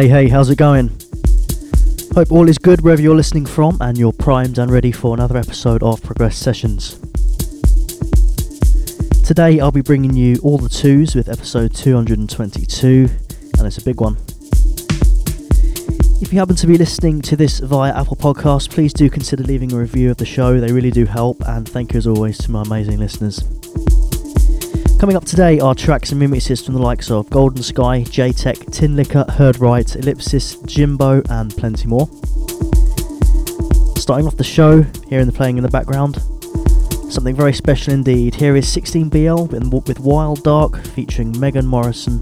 Hey, hey, how's it going? Hope all is good wherever you're listening from and you're primed and ready for another episode of Progress Sessions. Today I'll be bringing you all the twos with episode 222, and it's a big one. If you happen to be listening to this via Apple Podcasts, please do consider leaving a review of the show, they really do help, and thank you as always to my amazing listeners. Coming up today are tracks and remixes from the likes of Golden Sky, J-Tech, Tinlicker, Heard Right, Ellipsis, Jimbo, and plenty more. Starting off the show, hearing the playing in the background, something very special indeed. Here is 16BL with Wild Dark featuring Megan Morrison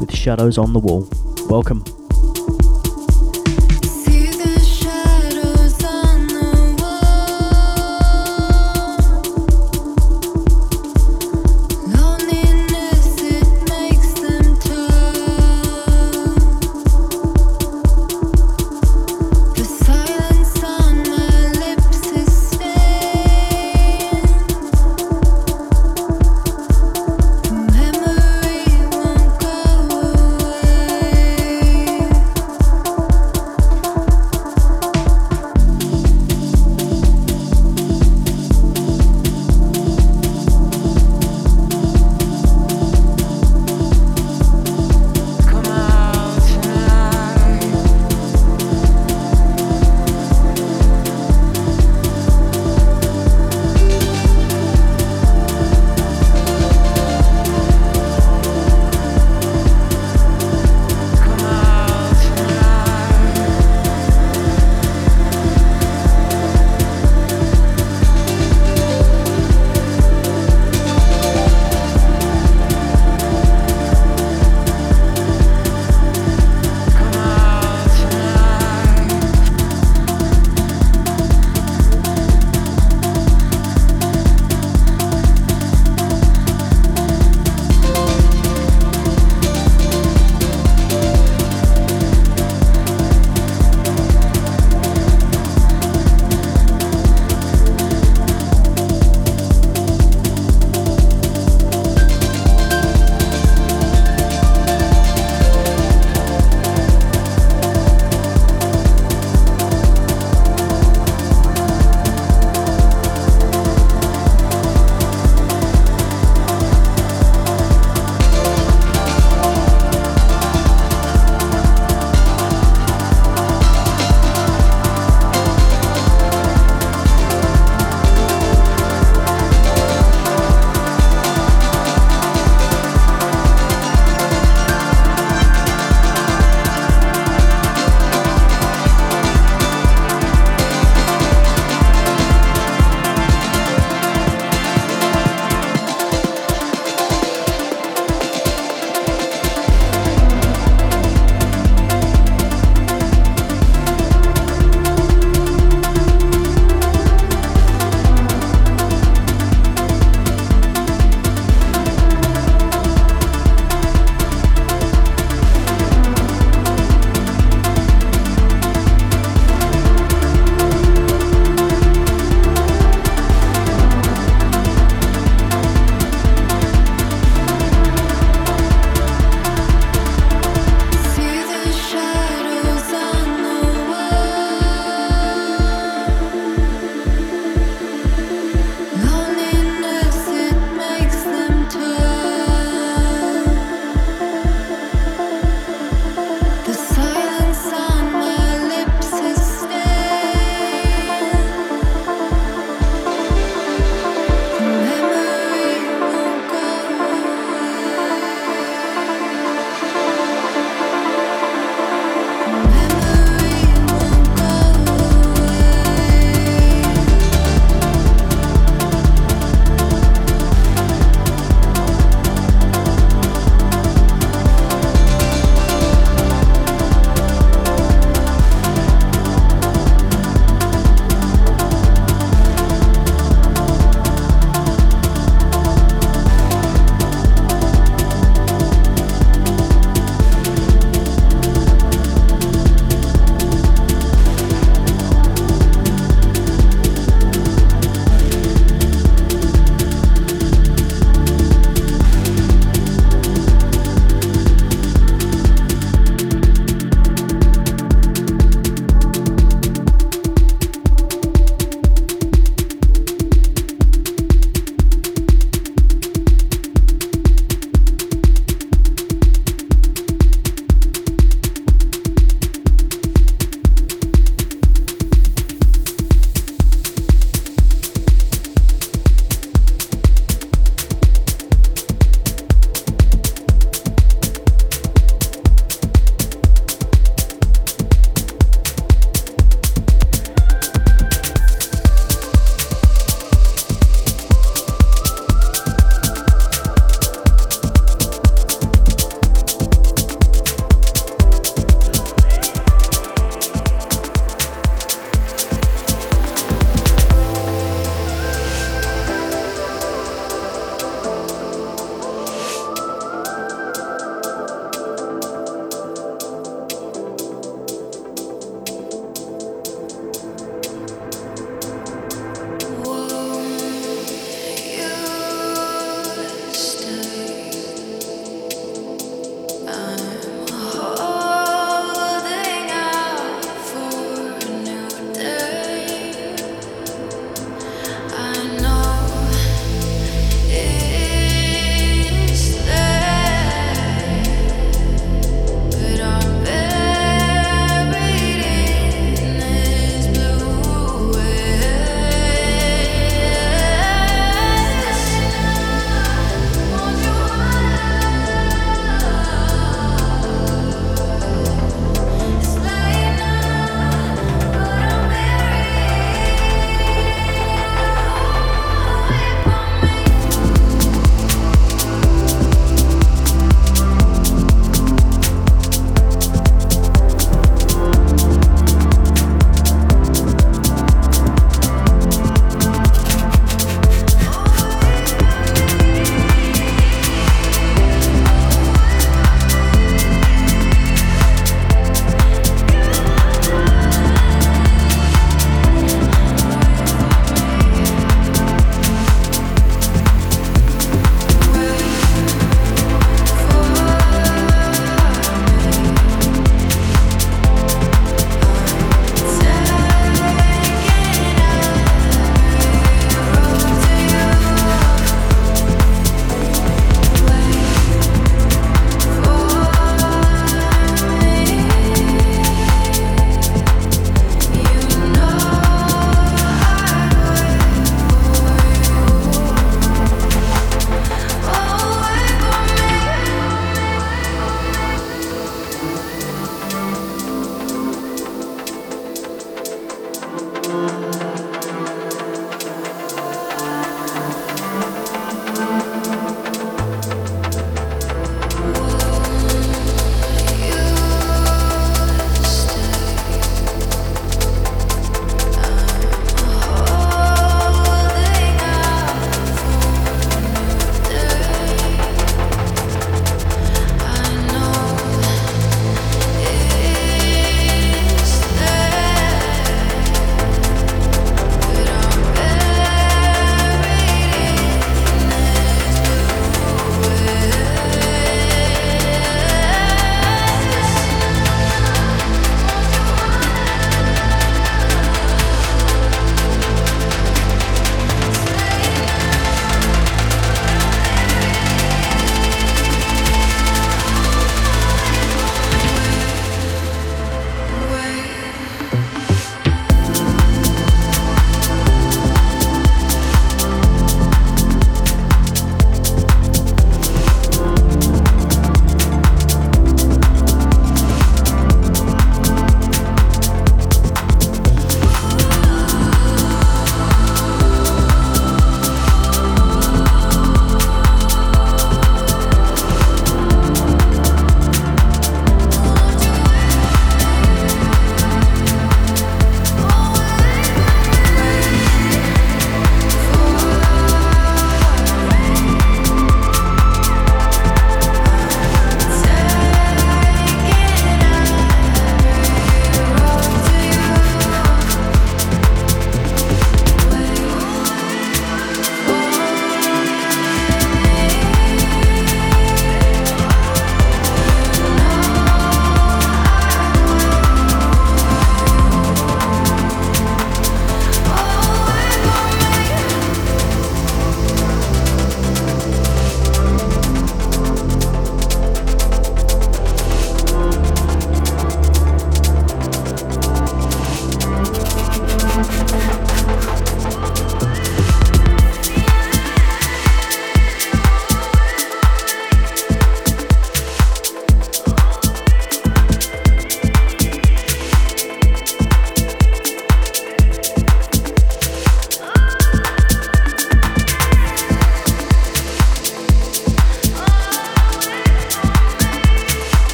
with Shadows on the Wall. Welcome.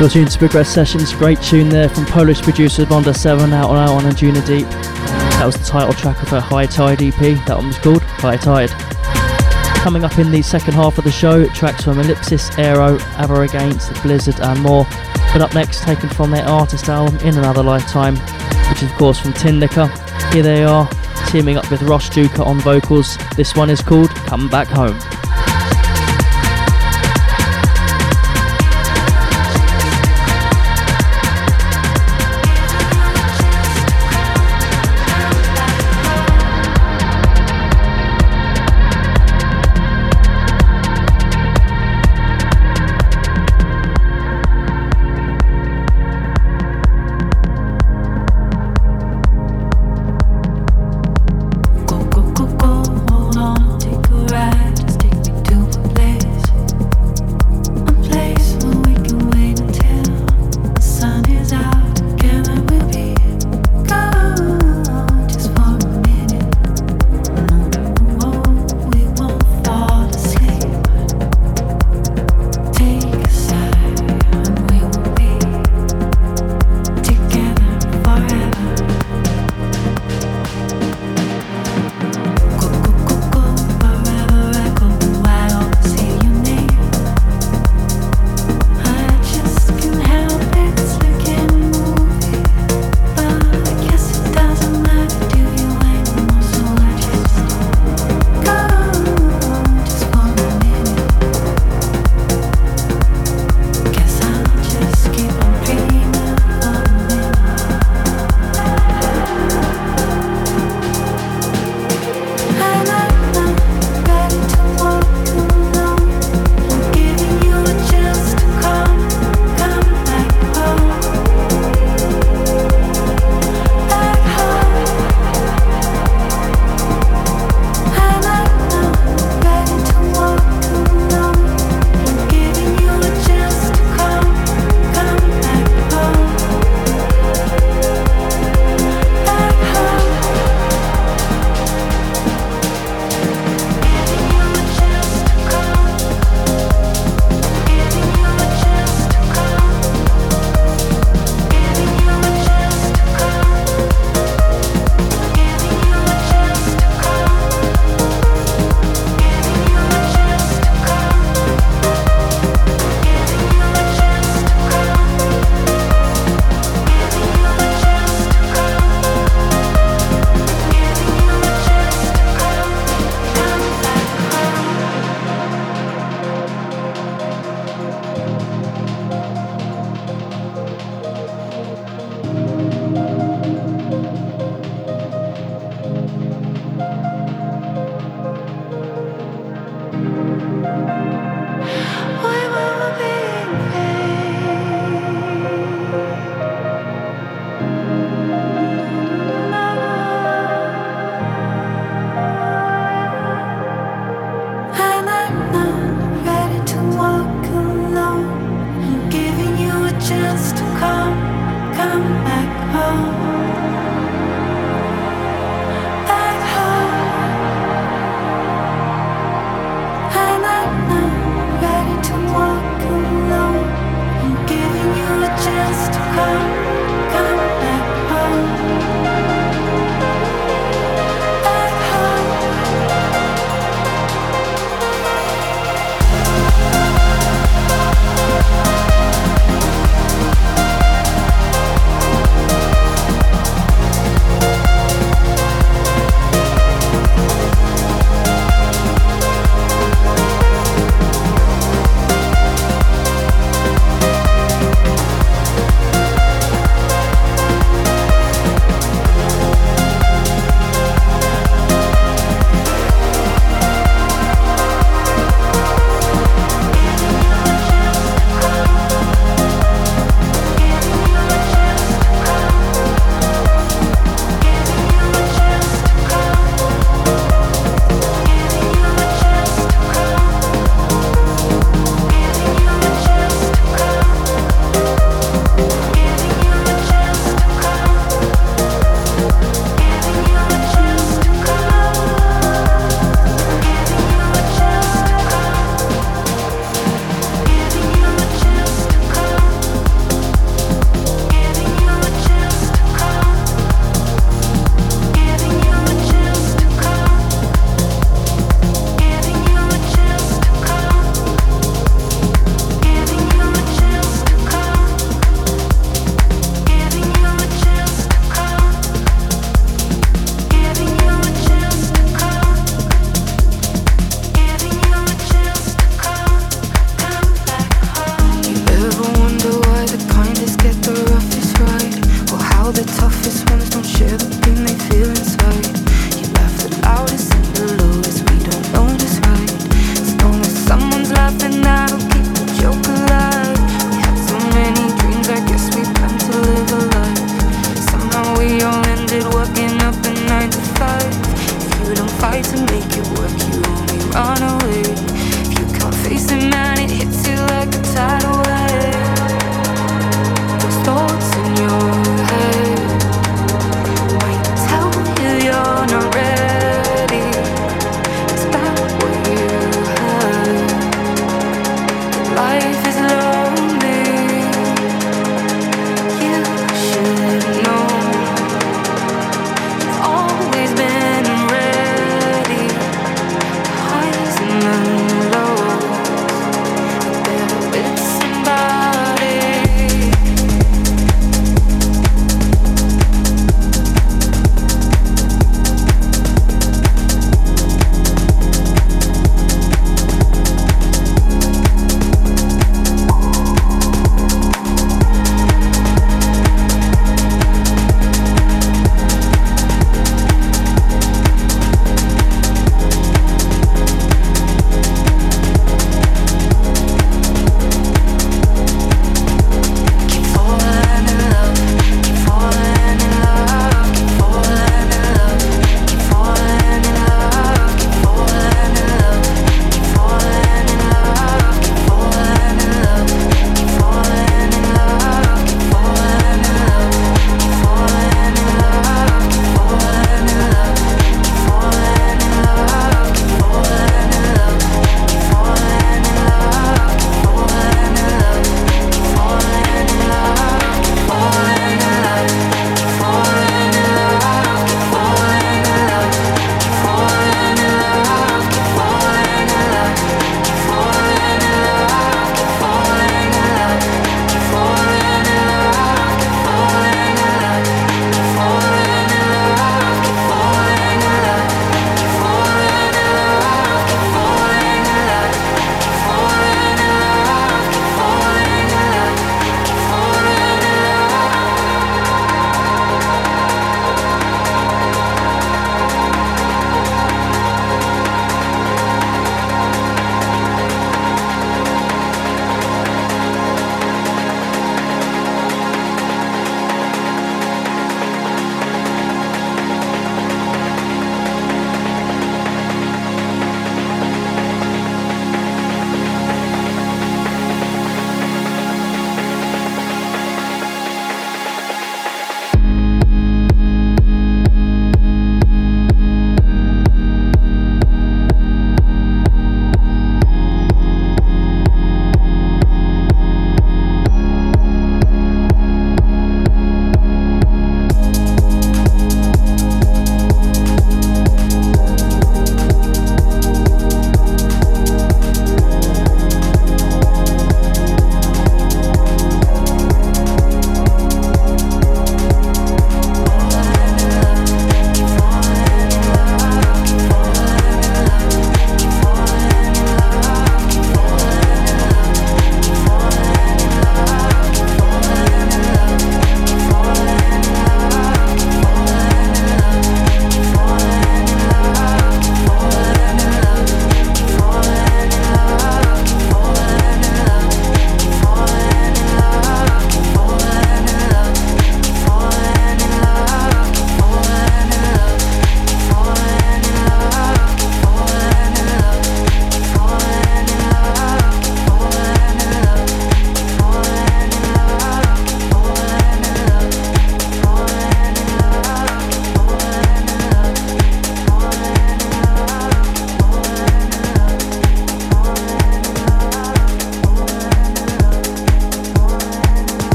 You're tuned to Progress Sessions, great tune there from Polish producer Vonda 7 out on out on Anjuna Deep. That was the title track of her High Tide EP, that one was called High Tide. Coming up in the second half of the show, tracks from Ellipsis, Aero, Ever Against, Blizzard and more. But up next, taken from their artist album In Another Lifetime, which is of course from Tin. Here they are, teaming up with Ross Duker on vocals. This one is called Come Back Home.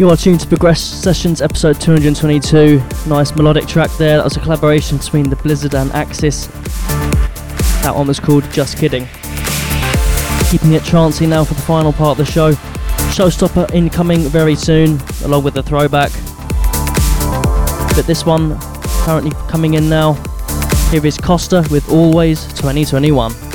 You are tuned to Progress Sessions episode 222. Nice melodic track there. That was a collaboration between the Blizzard and Axis. That one was called Just Kidding. Keeping it trancey now for the final part of the show. Showstopper incoming very soon, along with the throwback. But this one currently coming in now. Here is Costa with Always 2021.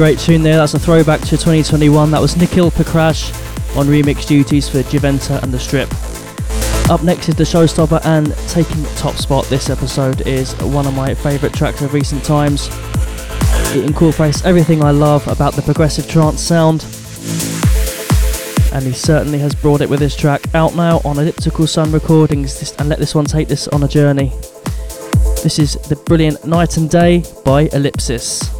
Great tune there. That's a throwback to 2021. That was Nikhil Prakash on remix duties for Juventa and The Strip. Up next is the showstopper, and taking top spot this episode is one of my favourite tracks of recent times. It incorporates everything I love about the progressive trance sound, and he certainly has brought it with this track. Out now on Elliptical Sun Recordings, and let this one take this on a journey. This is the brilliant Night and Day by Ellipsis.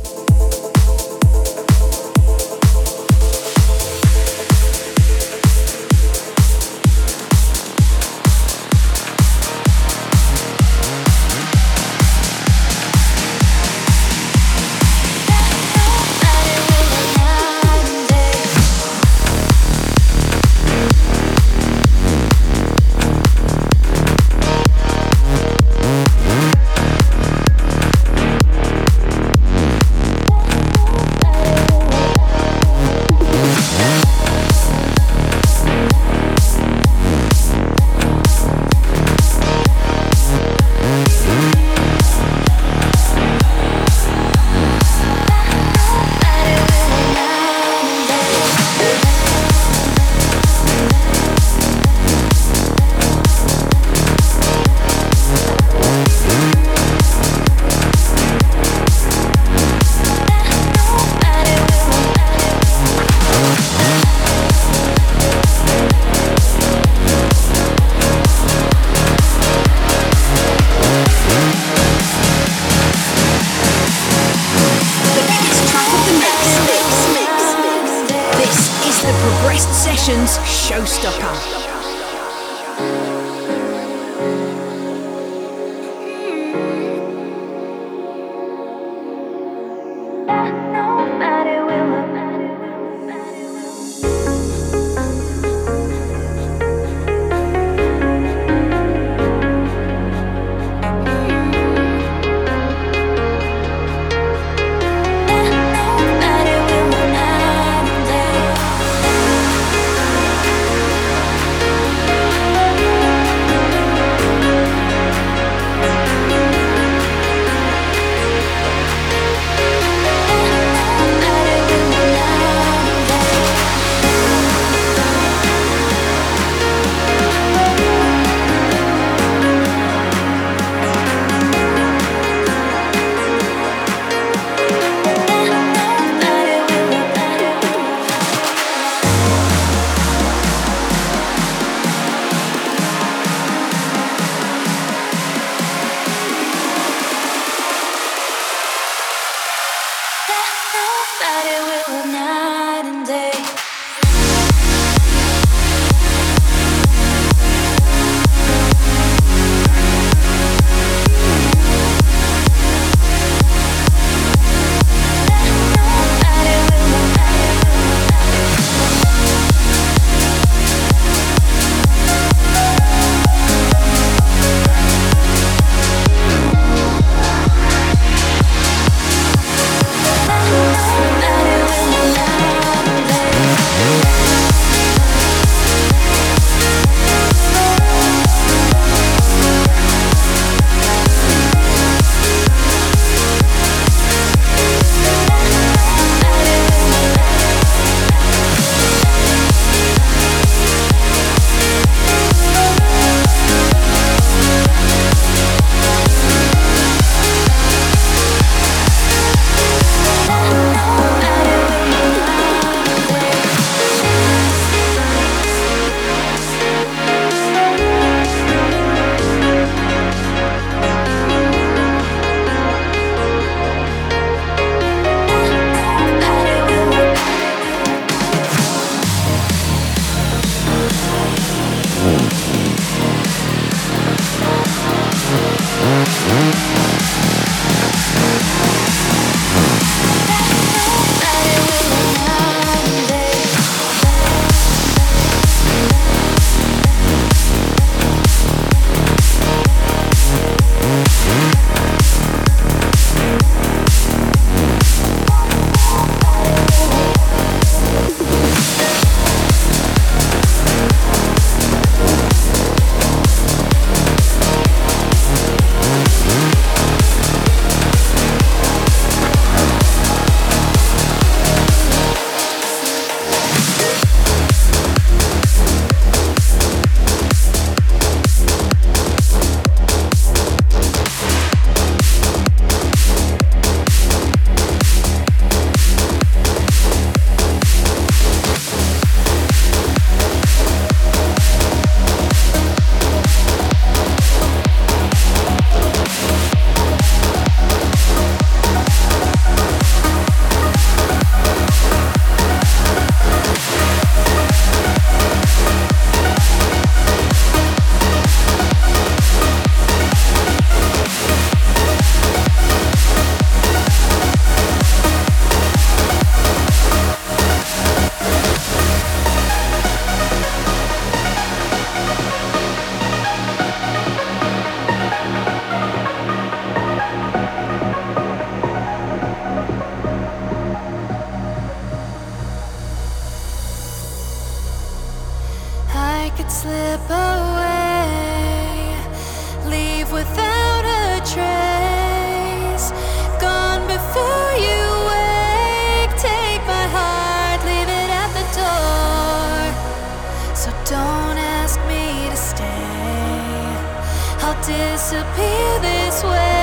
Disappear this way.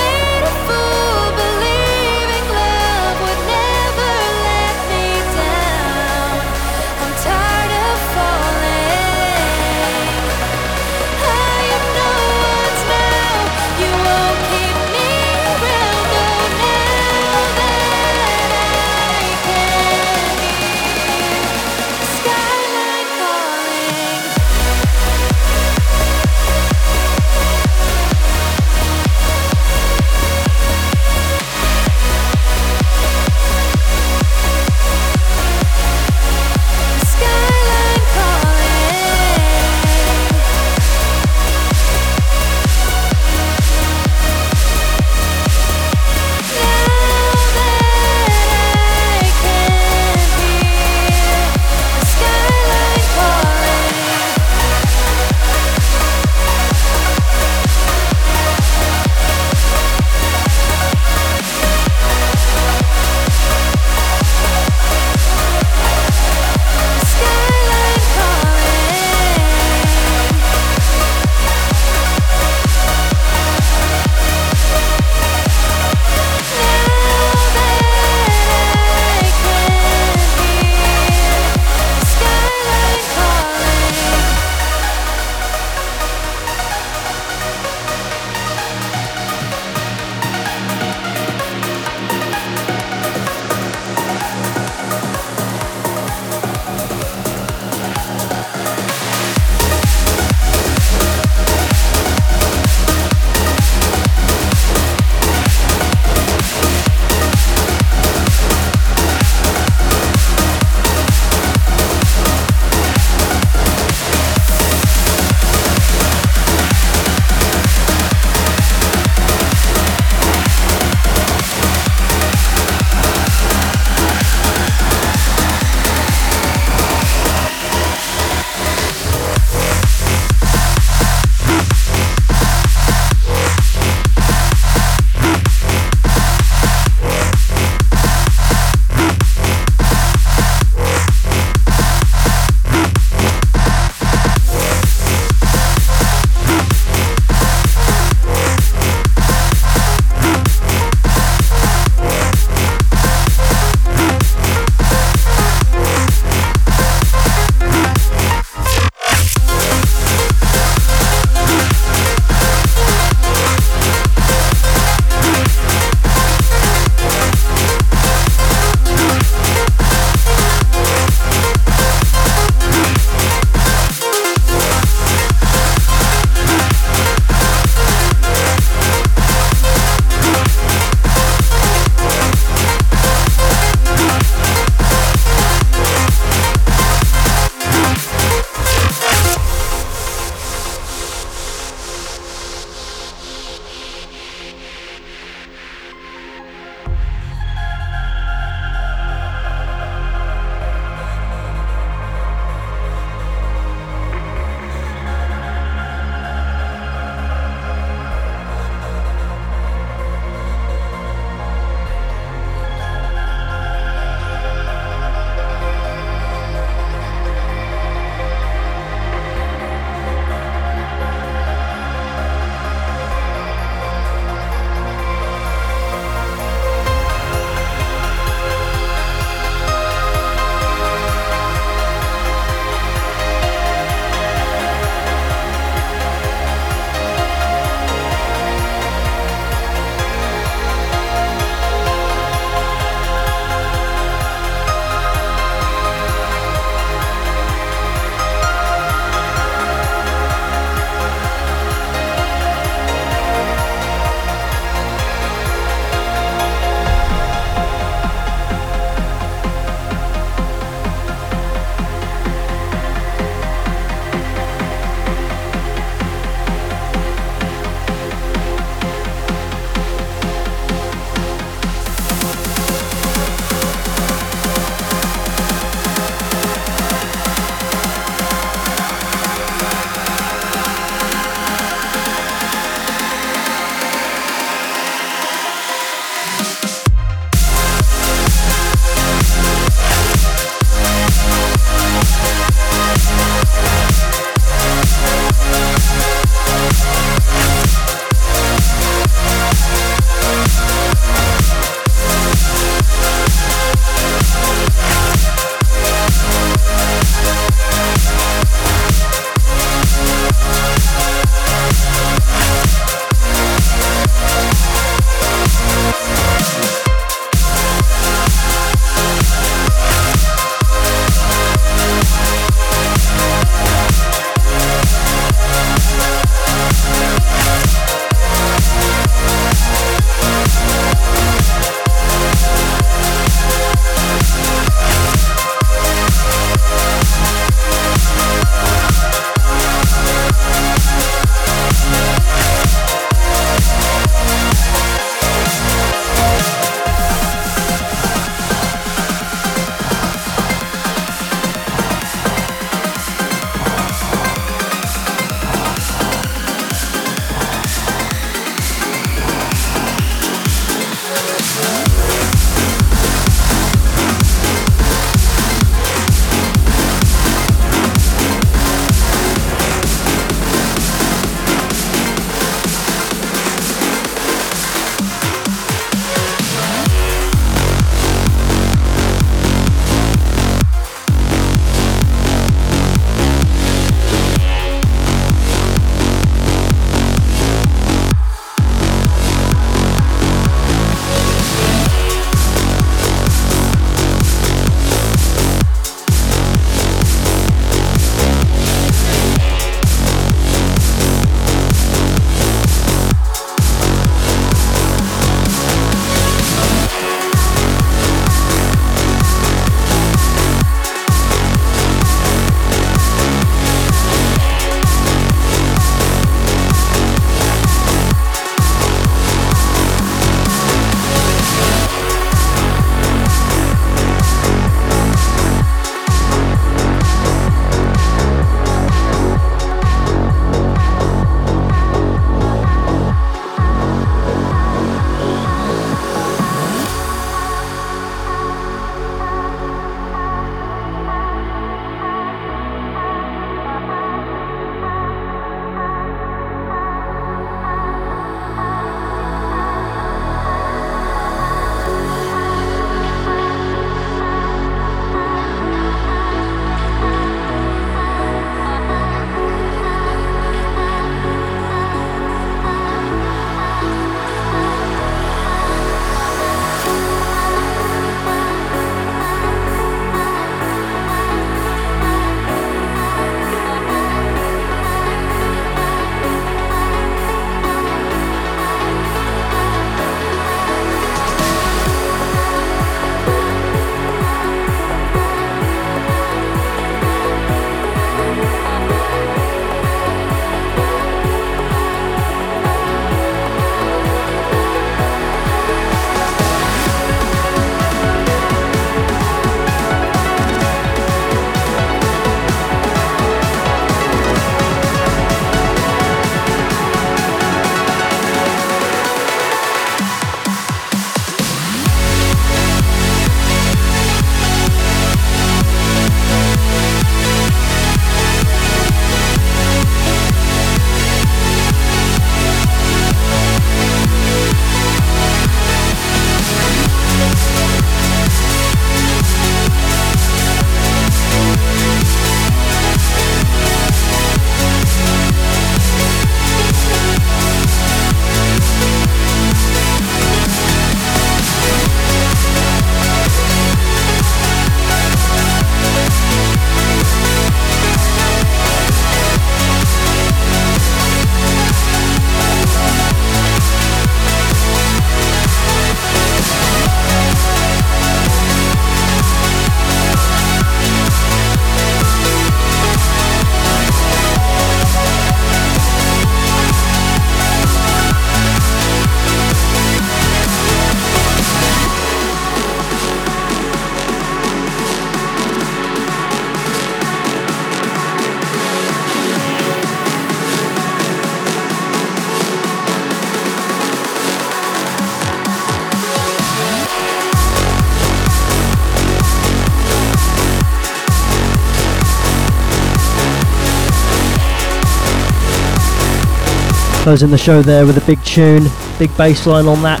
Closing the show there with a big tune, big bass line on that.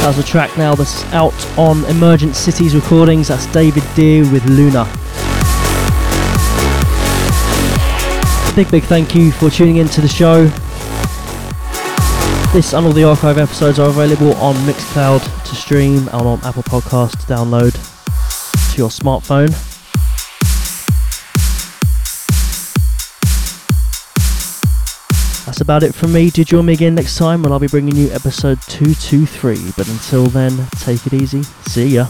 That's a track now that's out on Emergent Cities Recordings. That's David Deer with Luna. Big, big thank you for tuning into the show. This and all the archive episodes are available on Mixcloud to stream and on Apple Podcast to download to your smartphone. About it from me. Do join me again next time when I'll be bringing you episode 223. But until then, take it easy. See ya.